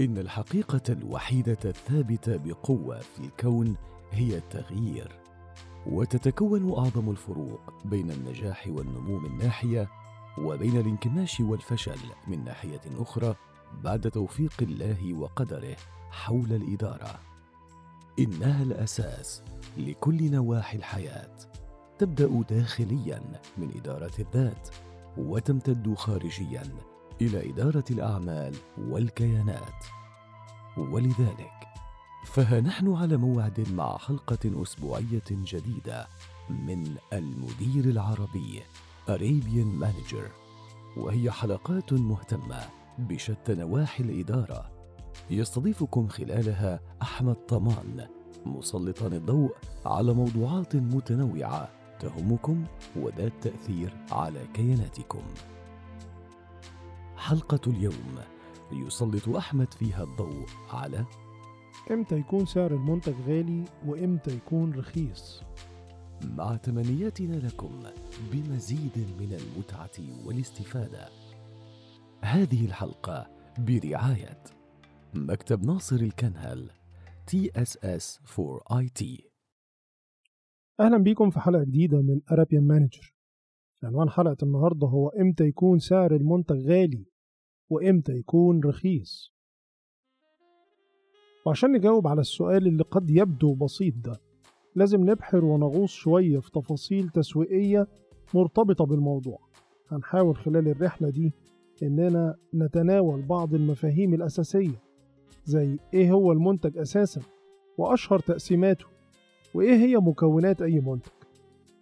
إن الحقيقة الوحيدة الثابتة بقوة في الكون هي التغيير وتتكون أعظم الفروق بين النجاح والنمو من ناحية وبين الانكماش والفشل من ناحية أخرى بعد توفيق الله وقدره حول الإدارة. إنها الأساس لكل نواحي الحياة. تبدأ داخليا من إدارة الذات وتمتد خارجيا إلى إدارة الأعمال والكيانات. ولذلك فها نحن على موعد مع حلقة أسبوعية جديدة من المدير العربي Arabian Manager. وهي حلقات مهتمة بشتى نواحي الإدارة. يستضيفكم خلالها أحمد طمان مسلطا الضوء على موضوعات متنوعة تهمكم وذات تأثير على كياناتكم. حلقة اليوم. يسلط أحمد فيها الضوء على إمتى يكون سعر المنتج غالي وإمتى يكون رخيص؟ مع تمنياتنا لكم بمزيد من المتعة والاستفادة. هذه الحلقة برعاية مكتب ناصر الكنهل TSS for IT أهلا بيكم في حلقة جديدة من أرابيان مانجر عنوان حلقة النهاردة هو إمتى يكون سعر المنتج غالي وإمتى يكون رخيص. وعشان نجاوب على السؤال اللي قد يبدو بسيط ده لازم نبحر ونغوص شوية في تفاصيل تسويقية مرتبطة بالموضوع. هنحاول خلال الرحلة دي إننا نتناول بعض المفاهيم الأساسية زي إيه هو المنتج أساسا وأشهر تقسيماته وإيه هي مكونات أي منتج.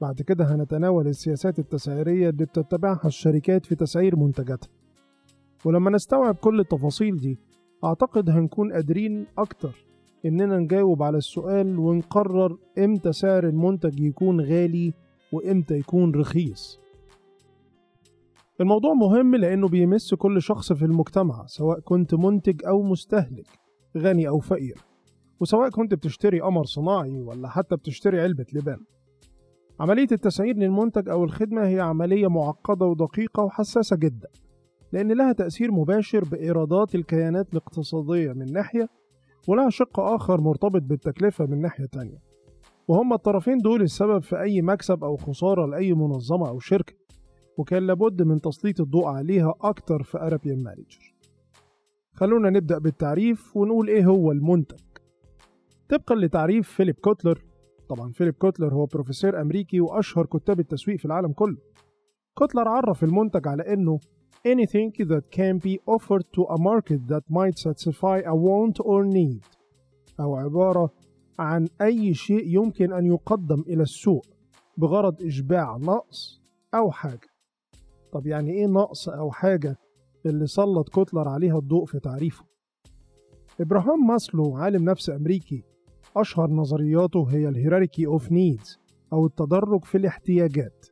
بعد كده هنتناول السياسات التسعيرية اللي بتتبعها الشركات في تسعير منتجاتها. ولما نستوعب كل التفاصيل دي أعتقد هنكون قادرين أكتر إننا نجاوب على السؤال ونقرر إمتى سعر المنتج يكون غالي وإمتى يكون رخيص. الموضوع مهم لأنه بيمس كل شخص في المجتمع سواء كنت منتج أو مستهلك غني أو فقير وسواء كنت بتشتري قمر صناعي ولا حتى بتشتري علبة لبان. عملية التسعير للمنتج أو الخدمة هي عملية معقدة ودقيقة وحساسة جدا. لأن لها تأثير مباشر بإيرادات الكيانات الاقتصادية من ناحية ولها شق آخر مرتبط بالتكلفة من ناحية تانية. وهما الطرفين دول السبب في أي مكسب أو خسارة لأي منظمة أو شركة وكان لابد من تسليط الضوء عليها أكتر في أرابيان مانجر خلونا نبدأ بالتعريف ونقول إيه هو المنتج. طبقا لتعريف فيليب كوتلر طبعا فيليب كوتلر هو بروفيسور أمريكي وأشهر كتاب التسويق في العالم كله. كوتلر عرف المنتج على إنه anything that can be offered to a market that might satisfy a want or need. أو عبارة عن أي شيء يمكن أن يقدم إلى السوق بغرض إشباع نقص أو حاجة. طب يعني إيه نقص أو حاجة اللي سلط كوتلر عليها الضوء في تعريفه؟ إبراهام ماسلو عالم نفس أمريكي أشهر نظرياته هي ال hierarchy of needs أو التدرج في الاحتياجات.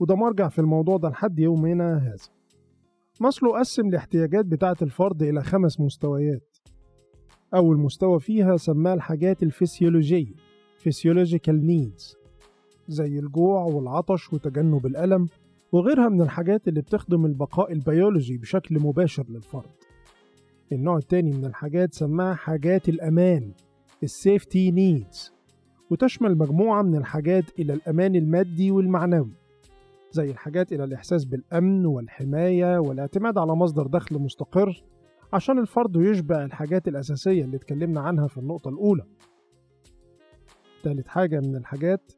وده مرجع في الموضوع ده لحد يومنا هذا. ماسلو قسم الاحتياجات بتاعة الفرد إلى خمس مستويات. أول مستوى فيها سماه الحاجات الفسيولوجية physiological needs زي الجوع والعطش وتجنب الألم وغيرها من الحاجات اللي بتخدم البقاء البيولوجي بشكل مباشر للفرد. النوع التاني من الحاجات سماها حاجات الأمان ال safety needs وتشمل مجموعة من الحاجات إلى الأمان المادي والمعنوي. زي الحاجات إلى الإحساس بالأمن والحماية والاعتماد على مصدر دخل مستقر عشان الفرد يشبع الحاجات الأساسية اللي اتكلمنا عنها في النقطة الأولى. تالت حاجة من الحاجات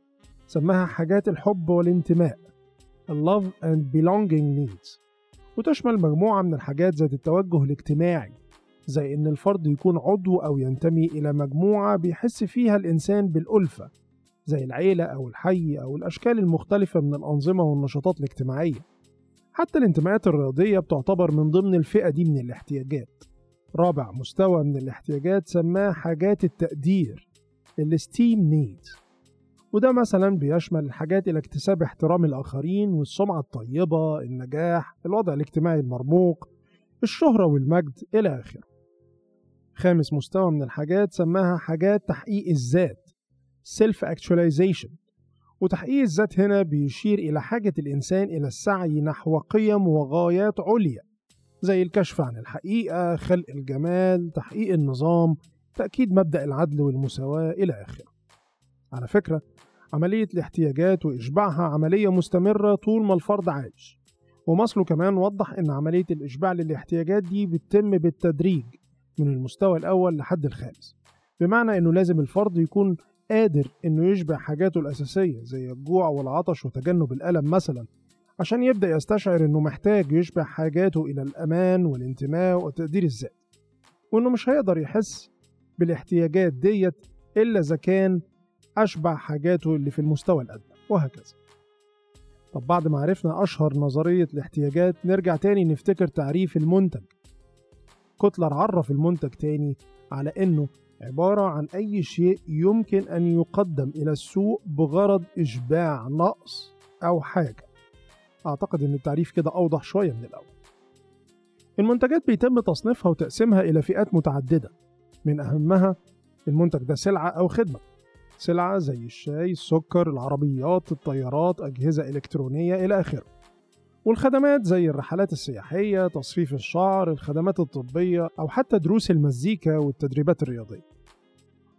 سماها حاجات الحب والانتماء Love and Belonging Needs وتشمل مجموعة من الحاجات ذات التوجه الاجتماعي زي إن الفرد يكون عضو أو ينتمي إلى مجموعة بيحس فيها الإنسان بالألفة زي العيلة أو الحي أو الأشكال المختلفة من الأنظمة والنشاطات الاجتماعية. حتى الانتماءات الرياضية بتعتبر من ضمن الفئة دي من الاحتياجات. رابع مستوى من الاحتياجات سماه حاجات التقدير ال esteem needs وده مثلا بيشمل الحاجات إلى اكتساب احترام الآخرين والسمعة الطيبة النجاح الوضع الاجتماعي المرموق الشهرة والمجد إلى آخره. خامس مستوى من الحاجات سماها حاجات تحقيق الذات. Self actualization وتحقيق الذات هنا بيشير إلى حاجة الإنسان إلى السعي نحو قيم وغايات عليا زي الكشف عن الحقيقة خلق الجمال تحقيق النظام تأكيد مبدأ العدل والمساواة إلى آخره. على فكرة عملية الاحتياجات وإشباعها عملية مستمرة طول ما الفرد عايش. ومصله كمان وضح إن عملية الإشباع للاحتياجات دي بتتم بالتدريج من المستوى الأول لحد الخامس. بمعنى إنه لازم الفرد يكون قادر إنه يشبع حاجاته الأساسية زي الجوع والعطش وتجنب الألم مثلا عشان يبدأ يستشعر إنه محتاج يشبع حاجاته إلى الأمان والانتماء وتقدير الذات وإنه مش هيقدر يحس بالاحتياجات ديت إلا إذا كان أشبع حاجاته اللي في المستوى الأدنى وهكذا. طب بعد ما عرفنا أشهر نظرية الاحتياجات نرجع تاني نفتكر تعريف المنتج. كوتلر عرف المنتج تاني على إنه عبارة عن أي شيء يمكن أن يقدم إلى السوق بغرض إشباع نقص أو حاجة. أعتقد إن التعريف كده أوضح شوية من الأول. المنتجات بيتم تصنيفها وتقسيمها إلى فئات متعددة. من أهمها المنتج ده سلعة أو خدمة. سلعة زي الشاي، السكر، العربيات، الطيارات، أجهزة إلكترونية إلى آخره. والخدمات زي الرحلات السياحية، تصفيف الشعر، الخدمات الطبية، أو حتى دروس المزيكا والتدريبات الرياضية.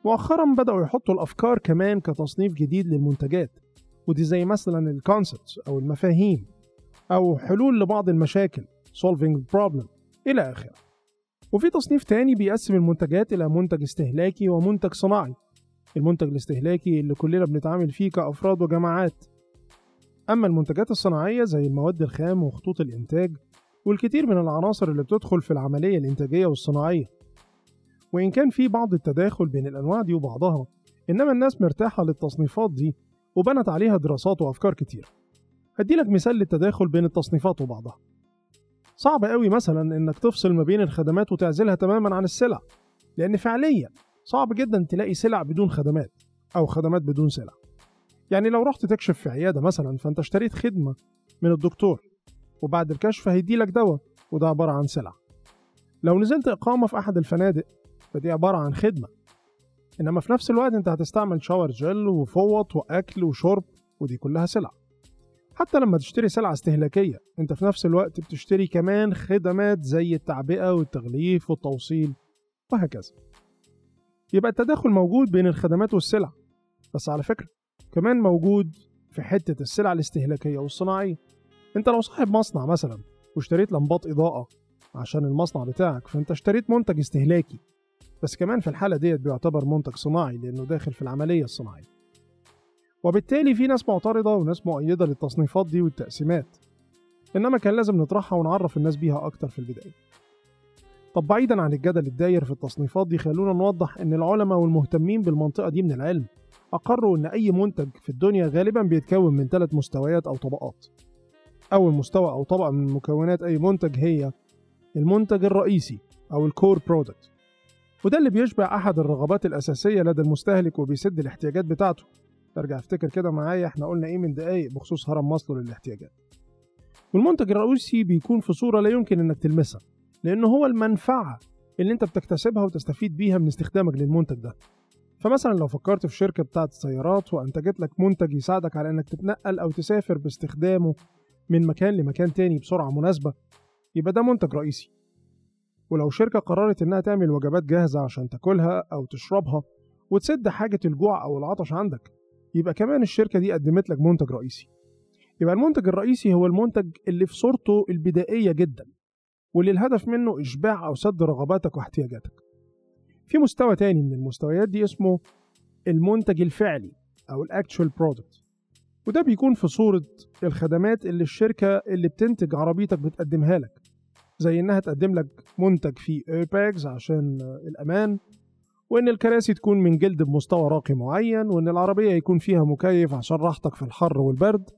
مؤخرا بدأوا يحطوا الأفكار كمان كتصنيف جديد للمنتجات ودي زي مثلا الكونسبتس أو المفاهيم أو حلول لبعض المشاكل solving problem إلى آخره. وفي تصنيف تاني بيقسم المنتجات إلى منتج استهلاكي ومنتج صناعي المنتج الاستهلاكي اللي كلنا بنتعامل فيه كأفراد وجماعات أما المنتجات الصناعية زي المواد الخام وخطوط الإنتاج والكثير من العناصر اللي بتدخل في العملية الإنتاجية والصناعية. وإن كان في بعض التداخل بين الأنواع دي وبعضها إنما الناس مرتاحة للتصنيفات دي وبنت عليها دراسات وأفكار كتير. هديلك مثال للتداخل بين التصنيفات وبعضها. صعب قوي مثلا إنك تفصل ما بين الخدمات وتعزلها تماما عن السلع لأن فعليا صعب جدا تلاقي سلع بدون خدمات أو خدمات بدون سلع. يعني لو رحت تكشف في عيادة مثلا فأنت اشتريت خدمة من الدكتور وبعد الكشف هيديلك دواء وده عبارة عن سلع لو نزلت إقامة في أحد الفنادق فدي عبارة عن خدمة. إنما في نفس الوقت أنت هتستعمل شاور جل وفوط وأكل وشرب ودي كلها سلع حتى لما تشتري سلعة استهلاكية أنت في نفس الوقت بتشتري كمان خدمات زي التعبئة والتغليف والتوصيل وهكذا. يبقى التداخل موجود بين الخدمات والسلع. بس على فكرة كمان موجود في حتة السلع الاستهلاكية والصناعية. انت لو صاحب مصنع مثلا واشتريت لمبات إضاءة عشان المصنع بتاعك فانت اشتريت منتج استهلاكي. بس كمان في الحالة ديت بيعتبر منتج صناعي لأنه داخل في العملية الصناعية. وبالتالي في ناس معترضة وناس مؤيدة للتصنيفات دي والتقسيمات. إنما كان لازم نطرحها ونعرف الناس بيها أكتر في البداية. طب بعيدا عن الجدل الداير في التصنيفات دي خلونا نوضح إن العلماء والمهتمين بالمنطقة دي من العلم. أقروا إن أي منتج في الدنيا غالبا بيتكون من ثلاث مستويات أو طبقات. أول مستوى أو طبقة من مكونات أي منتج هي المنتج الرئيسي أو ال core product وده اللي بيشبع أحد الرغبات الأساسية لدى المستهلك وبيسد الاحتياجات بتاعته. ارجع أفتكر كده معايا إحنا قلنا إيه من دقايق بخصوص هرم ماسلو للاحتياجات. والمنتج الرئيسي بيكون في صورة لا يمكن إنك تلمسها لأنه هو المنفعة اللي أنت بتكتسبها وتستفيد بيها من استخدامك للمنتج ده. فمثلا لو فكرت في شركة بتاعة سيارات وأنتجت لك منتج يساعدك على إنك تتنقل أو تسافر باستخدامه من مكان لمكان تاني بسرعة مناسبة يبقى ده منتج رئيسي. ولو شركة قررت إنها تعمل وجبات جاهزة عشان تاكلها أو تشربها وتسد حاجة الجوع أو العطش عندك يبقى كمان الشركة دي قدمت لك منتج رئيسي. يبقى المنتج الرئيسي هو المنتج اللي في صورته البدائية جدا واللي الهدف منه إشباع أو سد رغباتك واحتياجاتك. في مستوى تاني من المستويات دي اسمه المنتج الفعلي أو ال actual product وده بيكون في صورة الخدمات اللي الشركة اللي بتنتج عربيتك بتقدمها لك. زي إنها تقدم لك منتج فيه airbags عشان الأمان وإن الكراسي تكون من جلد بمستوى راقي معين وإن العربية يكون فيها مكيف عشان راحتك في الحر والبرد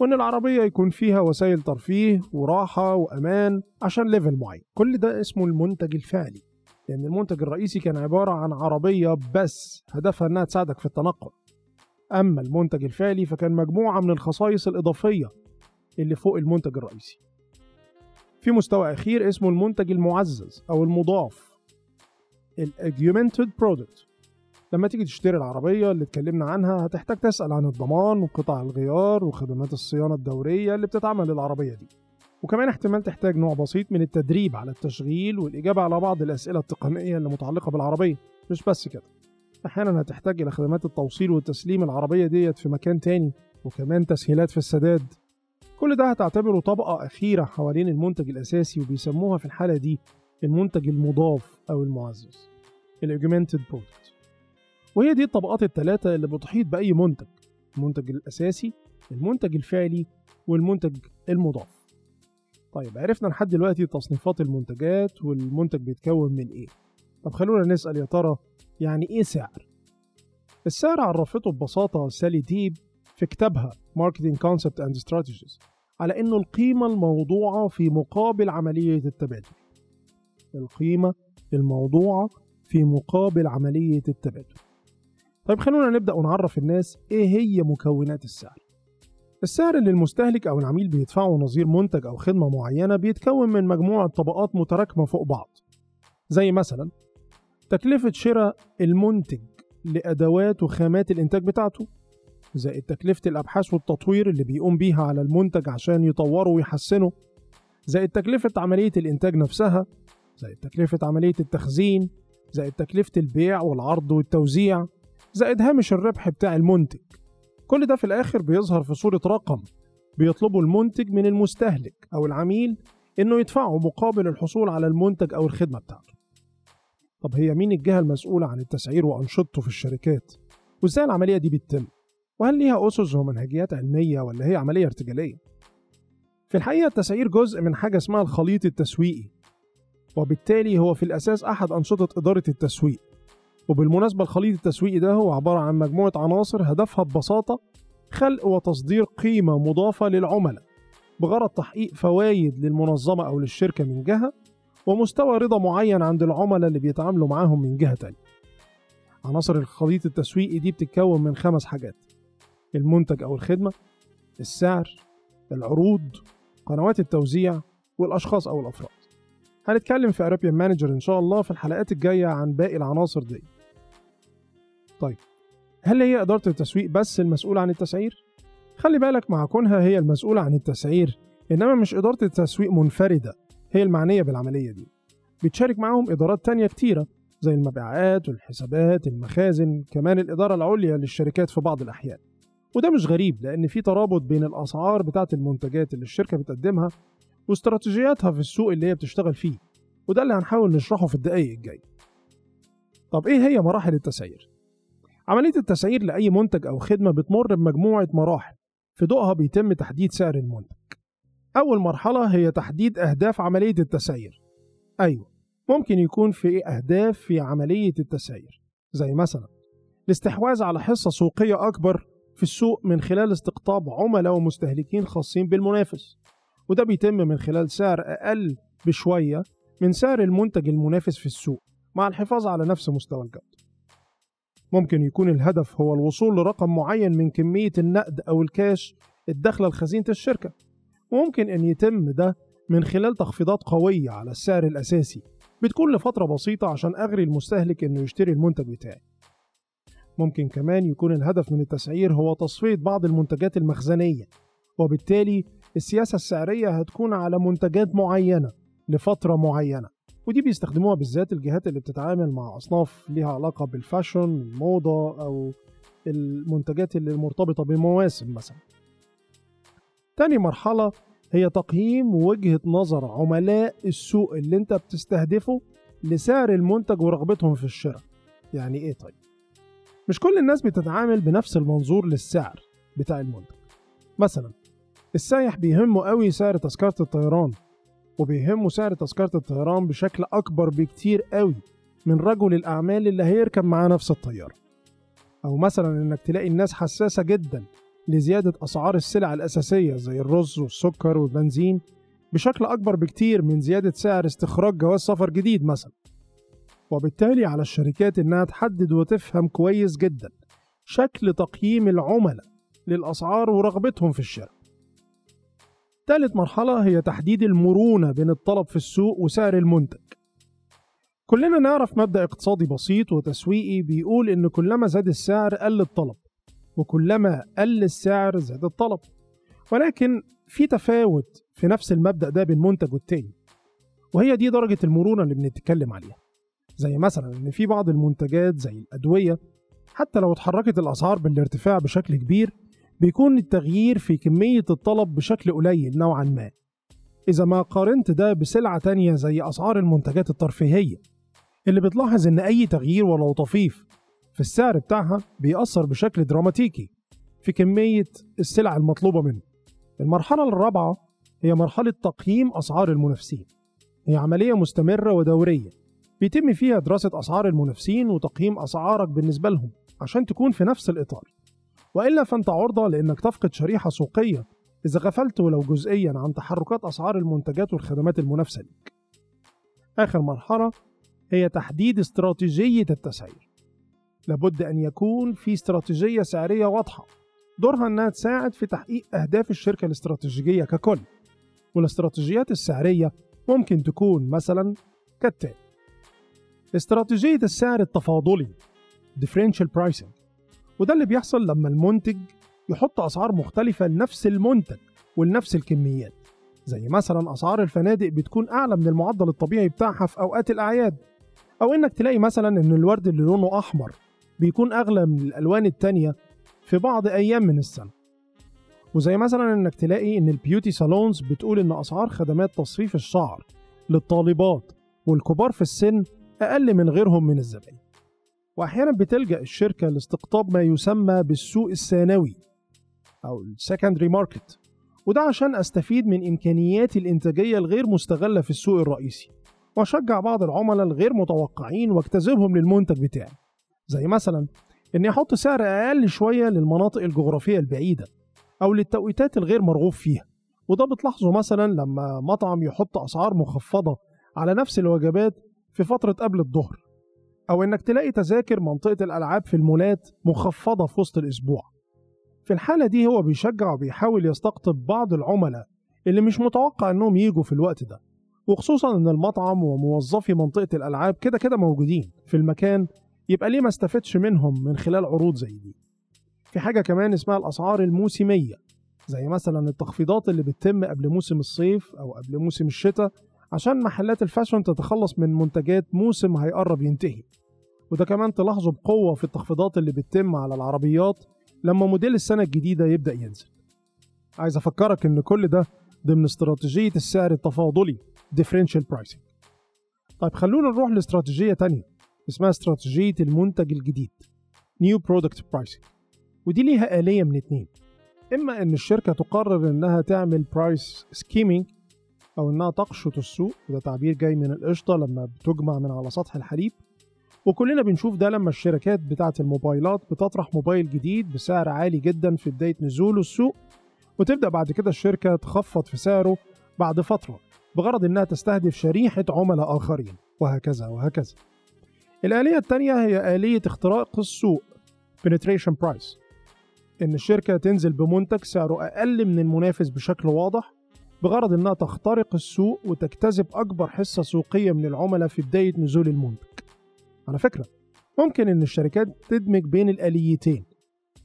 وإن العربية يكون فيها وسائل ترفيه وراحة وأمان عشان level معين. كل ده اسمه المنتج الفعلي. لأن المنتج الرئيسي كان عبارة عن عربية بس هدفها إنها تساعدك في التنقل. أما المنتج الفعلي فكان مجموعة من الخصائص الإضافية اللي فوق المنتج الرئيسي. في مستوى أخير اسمه المنتج المعزز أو المضاف ال augmented product لما تيجي تشتري العربية اللي اتكلمنا عنها هتحتاج تسأل عن الضمان وقطع الغيار وخدمات الصيانة الدورية اللي بتتعمل للعربية دي. وكمان احتمال تحتاج نوع بسيط من التدريب على التشغيل والإجابة على بعض الأسئلة التقنية اللي متعلقة بالعربية. مش بس كده أحيانا هتحتاج إلى خدمات التوصيل والتسليم العربية ديت في مكان تاني وكمان تسهيلات في السداد. كل ده هتعتبره طبقة أخيرة حوالين المنتج الأساسي وبيسموها في الحالة دي المنتج المضاف أو المعزز ال augmented product وهي دي الطبقات الثلاثة اللي بتحيط بأي منتج المنتج الأساسي المنتج الفعلي والمنتج المضاف. طيب عرفنا لحد دلوقتي تصنيفات المنتجات والمنتج بيتكون من إيه. طب خلونا نسأل يا ترى يعني إيه سعر؟ السعر عرفته ببساطة سالي ديب في كتابها Marketing Concept and Strategies على إنه القيمة الموضوعة في مقابل عملية التبادل. القيمة الموضوعة في مقابل عملية التبادل. طيب خلونا نبدأ ونعرف الناس إيه هي مكونات السعر. السعر اللي المستهلك أو العميل بيدفعه نظير منتج أو خدمة معينة بيتكون من مجموعة طبقات متراكمة فوق بعض. زي مثلا تكلفة شراء المنتج لأدوات وخامات الإنتاج بتاعته زائد تكلفة الأبحاث والتطوير اللي بيقوم بيها على المنتج عشان يطوره ويحسنه زائد تكلفة عملية الإنتاج نفسها زائد تكلفة عملية التخزين زائد تكلفة البيع والعرض والتوزيع زائد هامش الربح بتاع المنتج. كل ده في الآخر بيظهر في صورة رقم بيطلبه المنتج من المستهلك أو العميل إنه يدفعه مقابل الحصول على المنتج أو الخدمة بتاعته. طب هي مين الجهة المسؤولة عن التسعير وأنشطته في الشركات؟ وإزاي العملية دي بتتم؟ وهل ليها أسس ومنهجيات علمية ولا هي عملية ارتجالية؟ في الحقيقة التسعير جزء من حاجة اسمها الخليط التسويقي وبالتالي هو في الأساس أحد أنشطة إدارة التسويق وبالمناسبة الخليط التسويقي ده هو عبارة عن مجموعة عناصر هدفها ببساطة خلق وتصدير قيمة مضافة للعملاء بغرض تحقيق فوايد للمنظمة أو للشركة من جهة ومستوى رضا معين عند العملاء اللي بيتعاملوا معاهم من جهة تانية. عناصر الخليط التسويقي دي بتتكون من خمس حاجات المنتج أو الخدمة السعر العروض قنوات التوزيع والأشخاص أو الأفراد. هنتكلم في أرابيان مانجر إن شاء الله في الحلقات الجاية عن باقي العناصر دي. طيب هل هي إدارة التسويق بس المسؤولة عن التسعير؟ خلي بالك مع كونها هي المسؤولة عن التسعير إنما مش إدارة التسويق منفردة هي المعنية بالعملية دي بتشارك معاهم إدارات تانية كتيرة زي المبيعات والحسابات المخازن كمان الإدارة العليا للشركات في بعض الأحيان وده مش غريب لأن في ترابط بين الأسعار بتاعة المنتجات اللي الشركة بتقدمها واستراتيجياتها في السوق اللي هي بتشتغل فيه وده اللي هنحاول نشرحه في الدقايق الجاية طب إيه هي مراحل التسعير؟ عملية التسعير لأي منتج أو خدمة بتمر بمجموعة مراحل. في ضوءها بيتم تحديد سعر المنتج. أول مرحلة هي تحديد أهداف عملية التسعير. أيوة ممكن يكون في أهداف في عملية التسعير زي مثلا الاستحواذ على حصة سوقية أكبر في السوق من خلال استقطاب عملاء ومستهلكين خاصين بالمنافس. وده بيتم من خلال سعر أقل بشوية من سعر المنتج المنافس في السوق مع الحفاظ على نفس مستوى الجودة. ممكن يكون الهدف هو الوصول لرقم معين من كمية النقد أو الكاش الداخلة لخزينة الشركة. وممكن أن يتم ده من خلال تخفيضات قوية على السعر الأساسي. بتكون لفترة بسيطة عشان أغري المستهلك إنه يشتري المنتج بتاعي. ممكن كمان يكون الهدف من التسعير هو تصفية بعض المنتجات المخزنية. وبالتالي السياسة السعرية هتكون على منتجات معينة لفترة معينة. ودي بيستخدموها بالذات الجهات اللي بتتعامل مع أصناف ليها علاقة بالفاشن الموضة أو المنتجات اللي مرتبطة بمواسم مثلا. تاني مرحلة هي تقييم وجهة نظر عملاء السوق اللي انت بتستهدفه لسعر المنتج ورغبتهم في الشراء. يعني إيه طيب؟ مش كل الناس بتتعامل بنفس المنظور للسعر بتاع المنتج. مثلا السايح بيهمه قوي سعر تذكرة الطيران. وبيهمه سعر تذكرة الطيران بشكل أكبر بكتير قوي من رجل الأعمال اللي هيركب معاه نفس الطيارة. أو مثلا إنك تلاقي الناس حساسة جدا لزيادة أسعار السلع الأساسية زي الرز والسكر والبنزين بشكل أكبر بكتير من زيادة سعر استخراج جواز سفر جديد مثلا. وبالتالي على الشركات إنها تحدد وتفهم كويس جدا شكل تقييم العملاء للأسعار ورغبتهم في الشراء. ثالث مرحلة هي تحديد المرونة بين الطلب في السوق وسعر المنتج. كلنا نعرف مبدأ اقتصادي بسيط وتسويقي بيقول إن كلما زاد السعر قل الطلب وكلما قل السعر زاد الطلب. ولكن في تفاوت في نفس المبدأ ده بين منتج والتاني وهي دي درجة المرونة اللي بنتكلم عليها. زي مثلا إن في بعض المنتجات زي الأدوية حتى لو اتحركت الأسعار بالارتفاع بشكل كبير بيكون التغيير في كمية الطلب بشكل قليل نوعا ما. إذا ما قارنت ده بسلعة تانية زي أسعار المنتجات الترفيهية اللي بتلاحظ إن أي تغيير ولو طفيف في السعر بتاعها بيأثر بشكل دراماتيكي في كمية السلع المطلوبة منه. المرحلة الرابعة هي مرحلة تقييم أسعار المنافسين. هي عملية مستمرة ودورية بيتم فيها دراسة أسعار المنافسين وتقييم أسعارك بالنسبة لهم عشان تكون في نفس الإطار. وإلا فأنت عرضة لأنك تفقد شريحة سوقية. إذا غفلت ولو جزئيا عن تحركات أسعار المنتجات والخدمات المنافسة ليك. آخر مرحلة هي تحديد استراتيجية التسعير. لابد أن يكون في استراتيجية سعرية واضحة. دورها أنها تساعد في تحقيق أهداف الشركة الاستراتيجية ككل. والاستراتيجيات السعرية ممكن تكون مثلا كالتالي استراتيجية السعر التفاضلي differential pricing وده اللي بيحصل لما المنتج يحط أسعار مختلفة لنفس المنتج ولنفس الكميات. زي مثلا أسعار الفنادق بتكون أعلى من المعدل الطبيعي بتاعها في أوقات الأعياد. أو إنك تلاقي مثلا إن الورد اللي لونه أحمر بيكون أغلى من الألوان التانية في بعض أيام من السنة. وزي مثلا إنك تلاقي إن ال beauty salons بتقول إن أسعار خدمات تصفيف الشعر للطالبات والكبار في السن أقل من غيرهم من الزبائن وأحيانا بتلجأ الشركة لاستقطاب ما يسمى بالسوق الثانوي أو ال secondary market وده عشان أستفيد من إمكانياتي الإنتاجية الغير مستغلة في السوق الرئيسي وأشجع بعض العملاء الغير متوقعين واجتذبهم للمنتج بتاعي زي مثلا إني أحط سعر أقل شوية للمناطق الجغرافية البعيدة أو للتوقيتات الغير مرغوب فيها وده بتلاحظه مثلا لما مطعم يحط أسعار مخفضة على نفس الوجبات في فترة قبل الظهر. أو إنك تلاقي تذاكر منطقة الألعاب في المولات مخفضة في وسط الأسبوع. في الحالة دي هو بيشجع وبيحاول يستقطب بعض العملاء اللي مش متوقع إنهم يجوا في الوقت ده. وخصوصا إن المطعم وموظفي منطقة الألعاب كده كده موجودين في المكان يبقى ليه ما استفدش منهم من خلال عروض زي دي. في حاجة كمان اسمها الأسعار الموسمية زي مثلا التخفيضات اللي بتتم قبل موسم الصيف أو قبل موسم الشتاء عشان محلات الفاشون تتخلص من منتجات موسم هيقرب ينتهي. وده كمان تلاحظه بقوة في التخفيضات اللي بتتم على العربيات لما موديل السنة الجديدة يبدأ ينزل. عايز أفكرك إن كل ده ضمن استراتيجية السعر التفاضلي differential pricing. طيب خلونا نروح لاستراتيجية تانية اسمها استراتيجية المنتج الجديد New Product Pricing. ودي ليها آلية من اتنين. إما إن الشركة تقرر إنها تعمل price skimming أو إنها تقشط السوق وده تعبير جاي من القشطة لما بتجمع من على سطح الحليب. وكلنا بنشوف ده لما الشركات بتاعة الموبايلات بتطرح موبايل جديد بسعر عالي جدا في بداية نزوله السوق وتبدأ بعد كده الشركة تخفض في سعره بعد فترة بغرض إنها تستهدف شريحة عملاء آخرين وهكذا وهكذا. الآلية التانية هي آلية اختراق السوق penetration price. إن الشركة تنزل بمنتج سعره أقل من المنافس بشكل واضح بغرض إنها تخترق السوق وتجتذب أكبر حصة سوقية من العملاء في بداية نزول المنتج. على فكرة ممكن إن الشركات تدمج بين الآليتين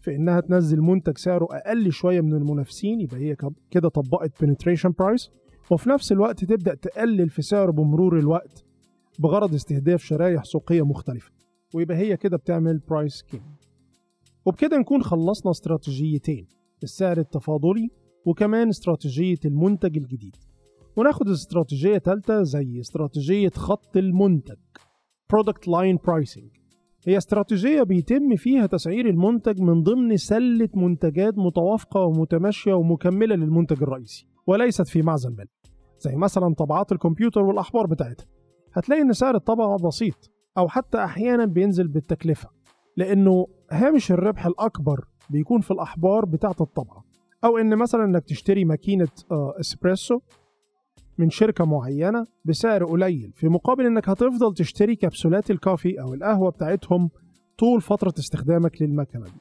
في إنها تنزل منتج سعره أقل شوية من المنافسين يبقى هي كده طبقت penetration price وفي نفس الوقت تبدأ تقلل في سعره بمرور الوقت بغرض استهداف شرايح سوقية مختلفة ويبقى هي كده بتعمل price skim وبكده نكون خلصنا استراتيجيتين السعر التفاضلي وكمان استراتيجية المنتج الجديد. وناخد استراتيجية تالتة زي استراتيجية خط المنتج. Product Line Pricing. هي استراتيجية بيتم فيها تسعير المنتج من ضمن سلة منتجات متوافقة ومتماشية ومكملة للمنتج الرئيسي وليست في معزل منه زي مثلا طبعات الكمبيوتر والأحبار بتاعتها. هتلاقي إن سعر الطبعة بسيط أو حتى أحيانا بينزل بالتكلفة لأنه هامش الربح الأكبر بيكون في الأحبار بتاعة الطبعة أو إن مثلا إنك تشتري ماكينة إسبريسو من شركة معينة بسعر قليل في مقابل إنك هتفضل تشتري كبسولات الكافي أو القهوة بتاعتهم طول فترة استخدامك للمكنة دي.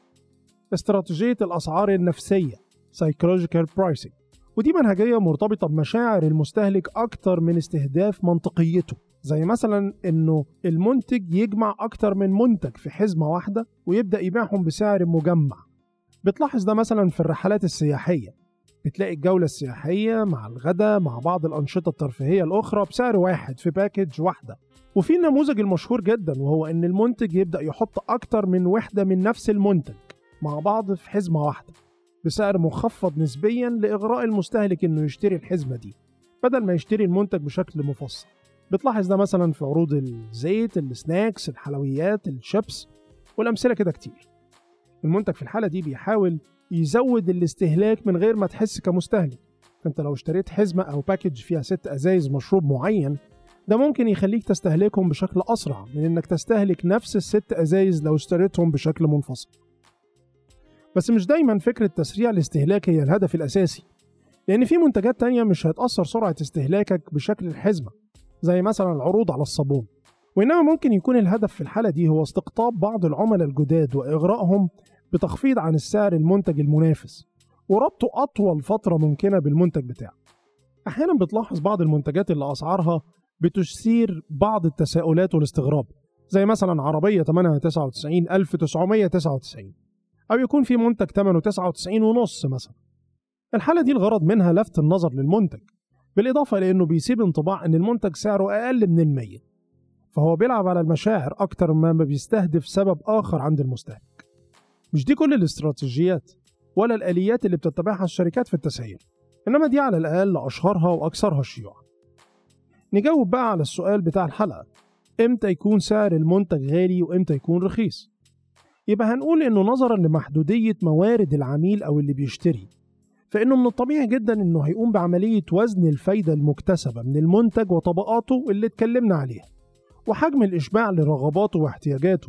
استراتيجية الأسعار النفسية Psychological Pricing. ودي منهجية مرتبطة بمشاعر المستهلك أكتر من استهداف منطقيته زي مثلا إنه المنتج يجمع أكتر من منتج في حزمة واحدة ويبدأ يبيعهم بسعر مجمع. بتلاحظ ده مثلا في الرحلات السياحية. بتلاقي الجولة السياحية مع الغداء مع بعض الأنشطة الترفيهية الأخرى بسعر واحد في package واحدة. وفي النموذج المشهور جدا وهو إن المنتج يبدأ يحط أكتر من وحدة من نفس المنتج مع بعض في حزمة واحدة بسعر مخفض نسبيا لإغراء المستهلك إنه يشتري الحزمة دي. بدل ما يشتري المنتج بشكل مفصل بتلاحظ ده مثلا في عروض الزيت السناكس الحلويات الشيبس والأمثلة كده كتير. المنتج في الحالة دي بيحاول يزود الاستهلاك من غير ما تحس كمستهلك. فأنت لو اشتريت حزمة أو package فيها ست أزايز مشروب معين ده ممكن يخليك تستهلكهم بشكل أسرع من إنك تستهلك نفس الست أزايز لو اشتريتهم بشكل منفصل. بس مش دايما فكرة تسريع الاستهلاك هي الهدف الأساسي لأن في منتجات تانية مش هتأثر سرعة استهلاكك بشكل الحزمة زي مثلا العروض على الصابون. وإنما ممكن يكون الهدف في الحالة دي هو استقطاب بعض العملاء الجداد وإغرائهم بتخفيض عن السعر المنتج المنافس وربطه أطول فترة ممكنة بالمنتج بتاعه. أحيانا بتلاحظ بعض المنتجات اللي أسعارها بتثير بعض التساؤلات والاستغراب زي مثلا عربية ثمنها 99 1999 أو يكون في منتج ثمنه 99 ونص مثلا. الحالة دي الغرض منها لفت النظر للمنتج بالإضافة لأنه بيسيب انطباع أن المنتج سعره أقل من المية فهو بيلعب على المشاعر أكتر ما بيستهدف سبب آخر عند المستهلك. مش دي كل الاستراتيجيات ولا الآليات اللي بتتبعها الشركات في التسعير إنما دي على الأقل أشهرها وأكثرها شيوعا. نجاوب بقى على السؤال بتاع الحلقة إمتى يكون سعر المنتج غالي وإمتى يكون رخيص؟ يبقى هنقول إنه نظرا لمحدودية موارد العميل أو اللي بيشتري فإنه من الطبيعي جدا إنه هيقوم بعملية وزن الفايدة المكتسبة من المنتج وطبقاته اللي اتكلمنا عليها وحجم الإشباع لرغباته واحتياجاته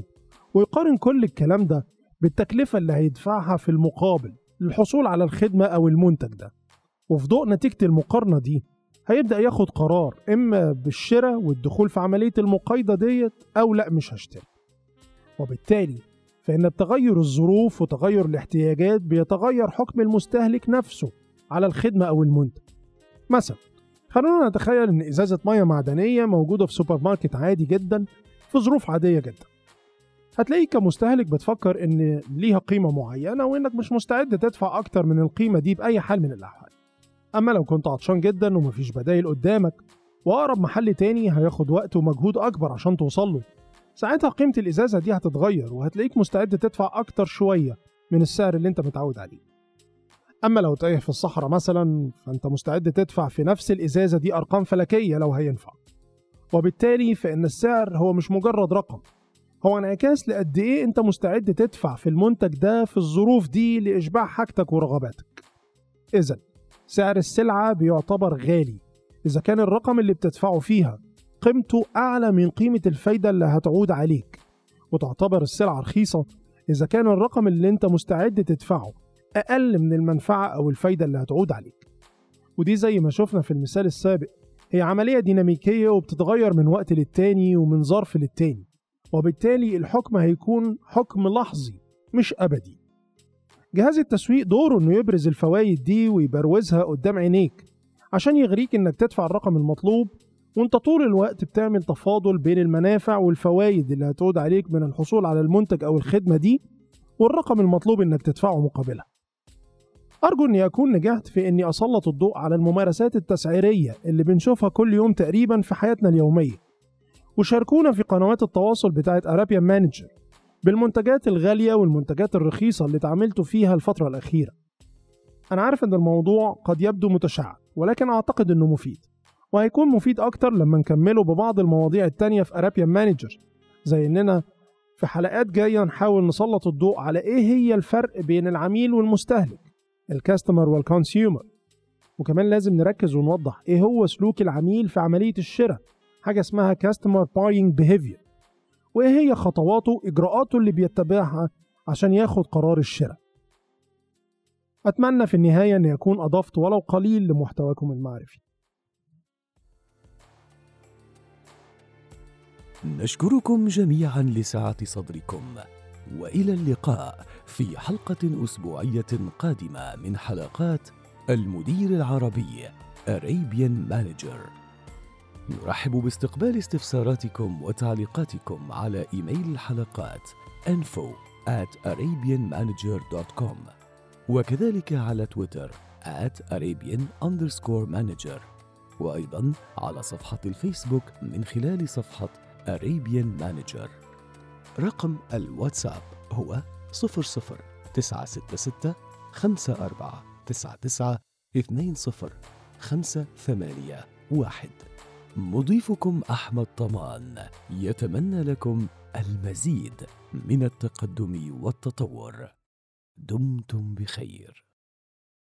ويقارن كل الكلام ده بالتكلفة اللي هيدفعها في المقابل للحصول على الخدمة أو المنتج ده. وفي ضوء نتيجة المقارنة دي هيبدأ ياخد قرار إما بالشراء والدخول في عملية المقايضة ديت أو لأ مش هشتري. وبالتالي فإن بتغير الظروف وتغير الاحتياجات بيتغير حكم المستهلك نفسه على الخدمة أو المنتج. مثلا خلونا نتخيل إن إزازة مياه معدنية موجودة في سوبر ماركت عادي جدا في ظروف عادية جدا. هتلاقيك كمستهلك بتفكر إن ليها قيمة معينة وإنك مش مستعد تدفع أكتر من القيمة دي بأي حال من الأحوال. أما لو كنت عطشان جدا ومفيش بدايل قدامك وأقرب محل تاني هياخد وقت ومجهود أكبر عشان توصل له ساعتها قيمة الإزازة دي هتتغير وهتلاقيك مستعد تدفع أكتر شوية من السعر اللي أنت متعود عليه. أما لو تايه في الصحراء مثلا فأنت مستعد تدفع في نفس الإزازة دي أرقام فلكية لو هينفع. وبالتالي فإن السعر هو مش مجرد رقم. هو انعكاس لقد إيه أنت مستعد تدفع في المنتج ده في الظروف دي لإشباع حاجتك ورغباتك. إذا سعر السلعة بيعتبر غالي. إذا كان الرقم اللي بتدفعه فيها قيمته أعلى من قيمة الفايدة اللي هتعود عليك. وتعتبر السلعة رخيصة. إذا كان الرقم اللي أنت مستعد تدفعه أقل من المنفعة أو الفايدة اللي هتعود عليك. ودي زي ما شفنا في المثال السابق. هي عملية ديناميكية وبتتغير من وقت للتاني ومن ظرف للتاني. وبالتالي الحكم هيكون حكم لحظي مش أبدي جهاز التسويق دوره إنه يبرز الفوايد دي ويبروزها قدام عينيك عشان يغريك إنك تدفع الرقم المطلوب وأنت طول الوقت بتعمل تفاضل بين المنافع والفوائد اللي هتعود عليك من الحصول على المنتج أو الخدمة دي والرقم المطلوب إنك تدفعه مقابلها. أرجو إني أكون نجحت في إني أسلط الضوء على الممارسات التسعيرية اللي بنشوفها كل يوم تقريبا في حياتنا اليومية. وشاركونا في قنوات التواصل بتاعه Arabian Manager بالمنتجات الغالية والمنتجات الرخيصة اللي اتعاملتوا فيها الفترة الأخيرة. أنا عارف إن الموضوع قد يبدو متشعب ولكن أعتقد إنه مفيد. وهيكون مفيد أكتر لما نكمله ببعض المواضيع التانية في Arabian Manager زي إننا في حلقات جاية نحاول نسلط الضوء على إيه هي الفرق بين العميل والمستهلك ال customer وال consumer وكمان لازم نركز ونوضح إيه هو سلوك العميل في عملية الشراء حاجة اسمها customer buying behavior وإيه هي خطواته إجراءاته اللي بيتبعها عشان ياخد قرار الشراء. أتمنى في النهاية أن يكون أضفت ولو قليل لمحتواكم المعرفي. نشكركم جميعا لسعة صدركم وإلى اللقاء في حلقة أسبوعية قادمة من حلقات المدير العربي Arabian Manager. نرحب باستقبال استفساراتكم وتعليقاتكم على إيميل الحلقات info at arabianmanager.com وكذلك على تويتر at Arabian underscore manager وأيضا على صفحة الفيسبوك من خلال صفحة Arabian Manager. رقم الواتساب هو 00966 54 99 20 5 8 1 مضيفكم أحمد طمان. يتمنى لكم المزيد من التقدم والتطور. دمتم بخير.